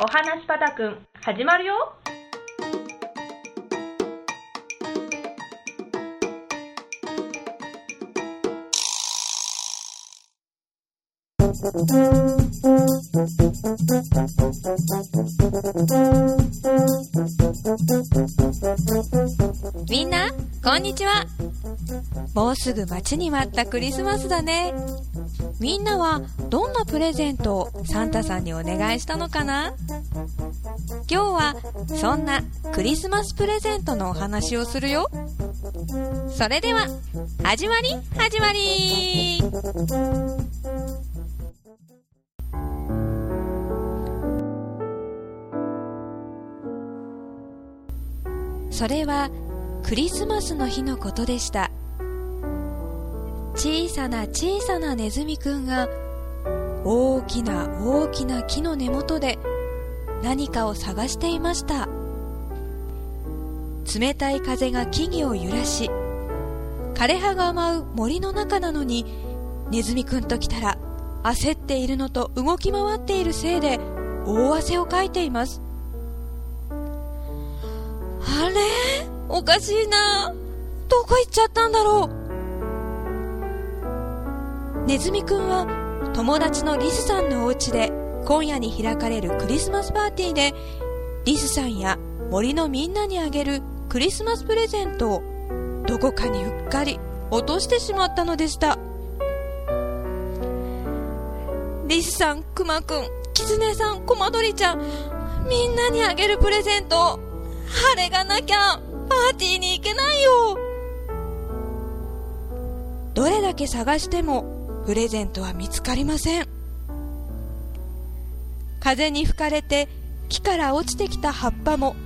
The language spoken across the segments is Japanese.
お話パタくん始まるよ。みんな、こんにちは。もうすぐ待ちに待ったクリスマスだね。みんなはどんなプレゼントをサンタさんにお願いしたのかな？今日はそんなクリスマスプレゼントのお話をするよ。それでは、始まり始まりそれはクリスマスの日のことでした。小さな小さなネズミくんが大きな大きな木の根元で何かを探していました。冷たい風が木々を揺らし枯れ葉が舞う森の中なのにネズミくんと来たら焦っているのと動き回っているせいで大汗をかいています。あれ？おかしいな。どこ行っちゃったんだろう？ネズミくんは友達のリスさんのお家で今夜に開かれるクリスマスパーティーでリスさんや森のみんなにあげるクリスマスプレゼントをどこかにうっかり落としてしまったのでした。リスさん、クマくん、キツネさん、コマドリちゃんみんなにあげるプレゼント晴れがなきゃパーティーに行けないよ。どれだけ探してもプレゼントは見つかりません。風に吹かれて木から落ちてきた葉っぱも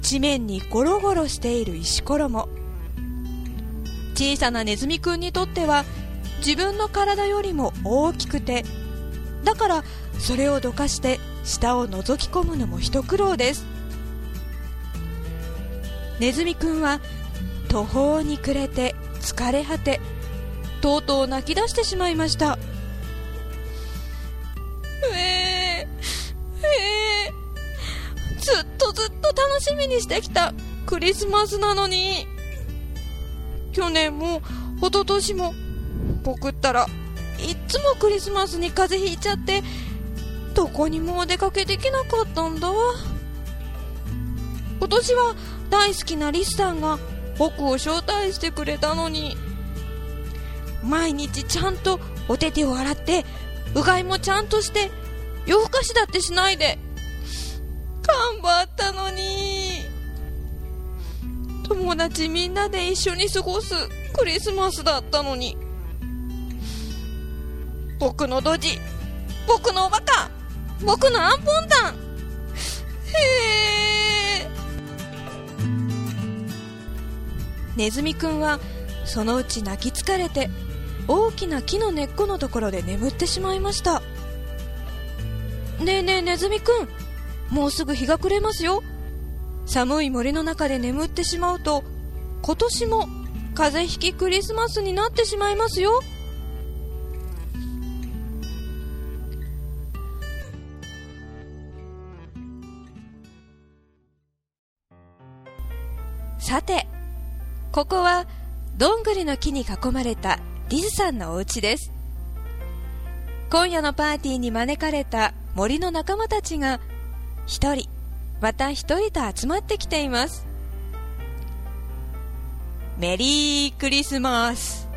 地面にゴロゴロしている石ころも。小さなネズミくんにとっては自分の体よりも大きくてだからそれをどかして下を覗き込むのも一苦労です。ネズミくんは途方に暮れて疲れ果てとうとう泣き出してしまいました。ええええずっとずっと楽しみにしてきたクリスマスなのに。去年も一昨年も僕ったらいっつもクリスマスに風邪ひいちゃってどこにもお出かけできなかったんだ今年は大好きなリスさんが僕を招待してくれたのに。毎日ちゃんとお手手を洗ってうがいもちゃんとして夜更かしだってしないで頑張ったのに。友達みんなで一緒に過ごすクリスマスだったのに。僕のドジ僕のおバカ僕のアンポンタン。へえネズミくんはそのうち泣き疲れて大きな木の根っこのところで眠ってしまいました。ねえねえネズミくんもうすぐ日が暮れますよ。寒い森の中で眠ってしまうと今年も風邪ひきクリスマスになってしまいますよ。さてここはどんぐりの木に囲まれたリズさんのお家です。今夜のパーティーに招かれた森の仲間たちが一人また一人と集まってきています。メリークリスマス。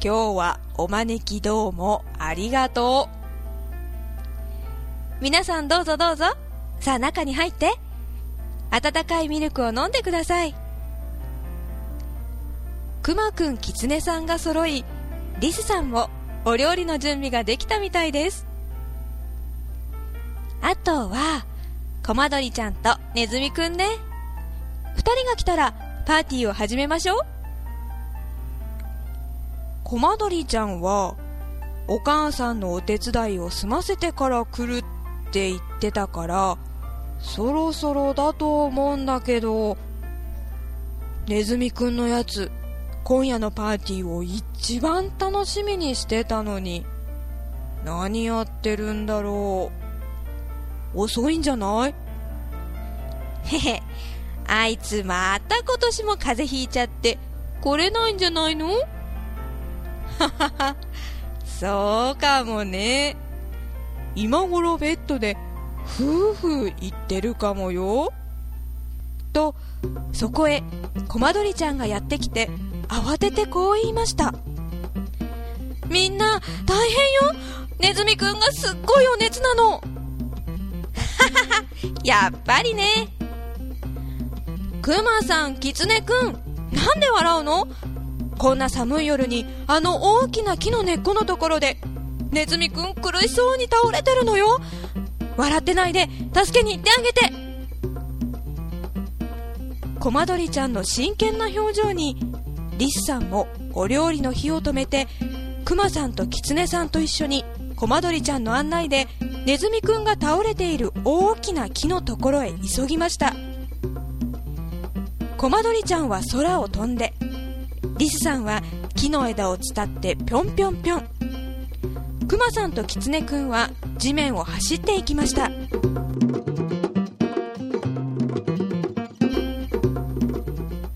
今日はお招きどうもありがとう。皆さんどうぞどうぞ。さあ中に入って。温かいミルクを飲んでください。くまくんきつねさんが揃いリスさんもお料理の準備ができたみたいです。あとはコマドリちゃんとネズミくんね。二人が来たらパーティーを始めましょう。コマドリちゃんはお母さんのお手伝いを済ませてから来るって言ってたからそろそろだと思うんだけどネズミくんのやつ今夜のパーティーを一番楽しみにしてたのに。何やってるんだろう。遅いんじゃない？へへ、あいつまた今年も風邪ひいちゃって来れないんじゃないの？ははは、そうかもね。今頃ベッドで夫婦言ってるかもよ。と、そこへ、コマドリちゃんがやってきて、慌ててこう言いました。みんな、大変よネズミくんがすっごいお熱なのははは、やっぱりね。クマさん、キツネくん、なんで笑うの？こんな寒い夜に、あの大きな木の根っこのところで、ネズミくん苦しそうに倒れてるのよ。笑ってないで、助けに行ってあげて。コマドリちゃんの真剣な表情に、リスさんもお料理の火を止めて、クマさんとキツネさんと一緒に、コマドリちゃんの案内で、ネズミくんが倒れている大きな木のところへ急ぎました。コマドリちゃんは空を飛んで、リスさんは木の枝を伝ってぴょんぴょんぴょん。クマさんとキツネくんは地面を走っていきました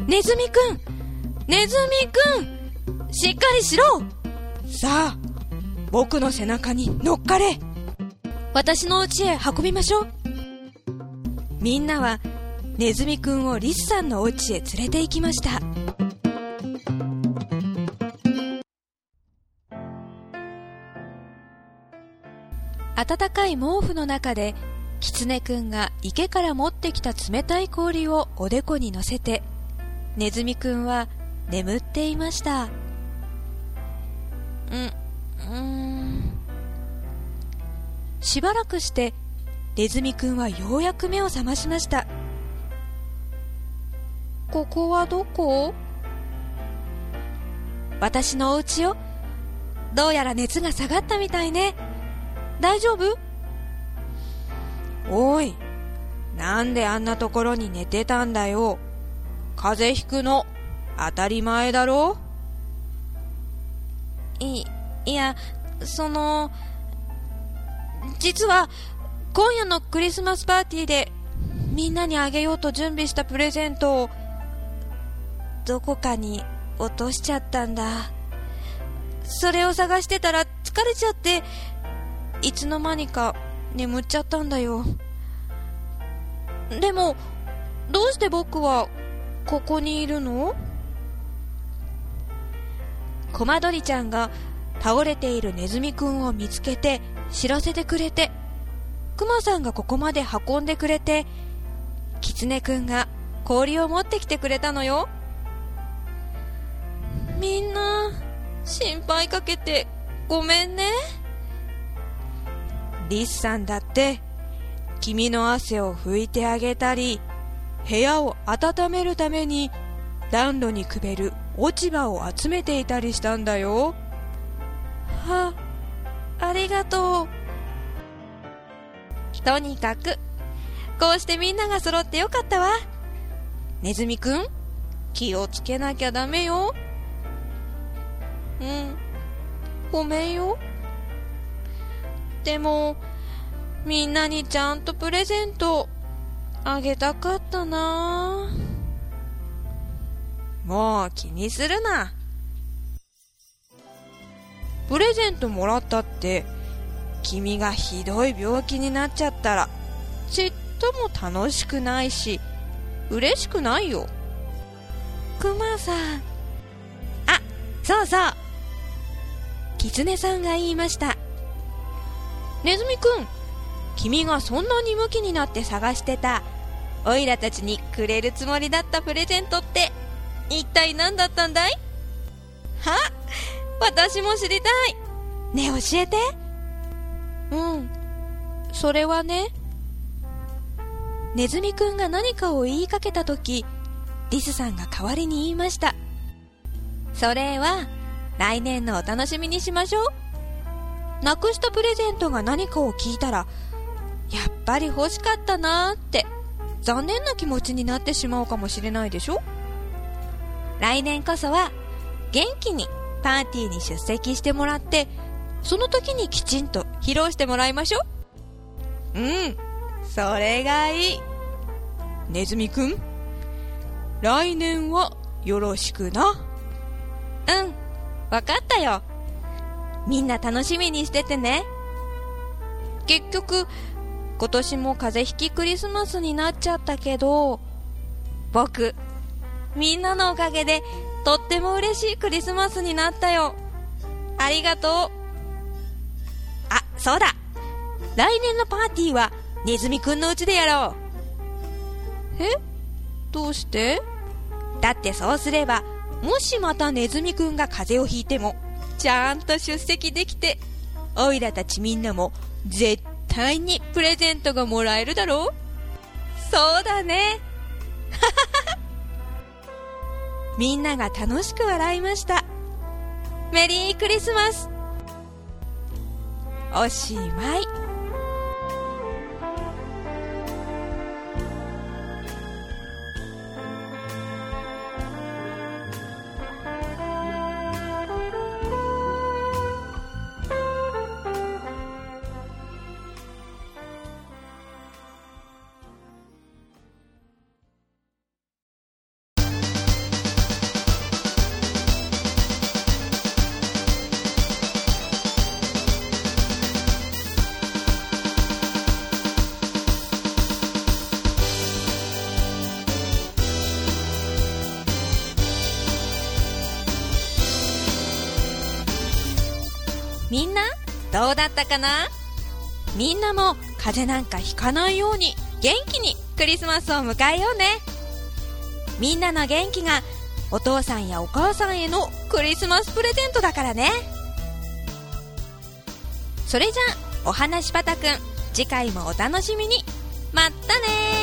ネズミくんネズミくんしっかりしろ。さあ僕の背中に乗っかれ。私の家へ運びましょう。みんなはネズミくんをリスさんのお家へ連れて行きました。暖かい毛布の中で、キツネくんが池から持ってきた冷たい氷をおでこに乗せて、ネズミくんは眠っていました。うん、うん。しばらくして、ネズミくんはようやく目を覚ましました。ここはどこ？私のお家よ。どうやら熱が下がったみたいね。大丈夫？おい、なんであんなところに寝てたんだよ。風邪ひくの、当たり前だろ？い、いや、その、実は、今夜のクリスマスパーティーで、みんなにあげようと準備したプレゼントを、どこかに落としちゃったんだ。それを探してたら疲れちゃって、いつの間にか眠っちゃったんだよ。でも、どうして僕はここにいるの？コマドリちゃんが倒れているネズミくんを見つけて知らせてくれて、クマさんがここまで運んでくれて、キツネくんが氷を持ってきてくれたのよ。みんな、心配かけてごめんね。リスさんだって、君の汗を拭いてあげたり、部屋を温めるために暖炉にくべる落ち葉を集めていたりしたんだよ。は、ありがとう。とにかく、こうしてみんなが揃ってよかったわ。ネズミくん、気をつけなきゃダメよ。うん、ごめんよ。でも、みんなにちゃんとプレゼントあげたかったなもう気にするな。プレゼントもらったって、君がひどい病気になっちゃったら、ちっとも楽しくないし、嬉しくないよ。くまさん。あ、そうそう。キツネさんが言いました。ネズミくん、君がそんなにムキになって探してた、オイラたちにくれるつもりだったプレゼントって、一体何だったんだい？は？私も知りたい。ねえ教えて。うん。それはね、ネズミくんが何かを言いかけたとき、リスさんが代わりに言いました。それは、来年のお楽しみにしましょう。なくしたプレゼントが何かを聞いたら、やっぱり欲しかったなーって残念な気持ちになってしまうかもしれないでしょ？来年こそは元気にパーティーに出席してもらって、その時にきちんと披露してもらいましょう。うん、それがいい。ネズミくん。来年はよろしくな。うんわかったよ。みんな楽しみにしててね。結局今年も風邪ひきクリスマスになっちゃったけど僕みんなのおかげでとっても嬉しいクリスマスになったよ。ありがとう。あそうだ。来年のパーティーはネズミくんの家でやろう。え？どうして？だってそうすればもしまたネズミくんが風邪をひいてもちゃんと出席できておいらたちみんなも絶対にプレゼントがもらえるだろう？そうだねみんなが楽しく笑いました。メリークリスマス。おしまい。みんなどうだったかな？みんなも風邪なんかひかないように元気にクリスマスを迎えようね。みんなの元気がお父さんやお母さんへのクリスマスプレゼントだからね。それじゃあお話パタくん次回もお楽しみに。まったね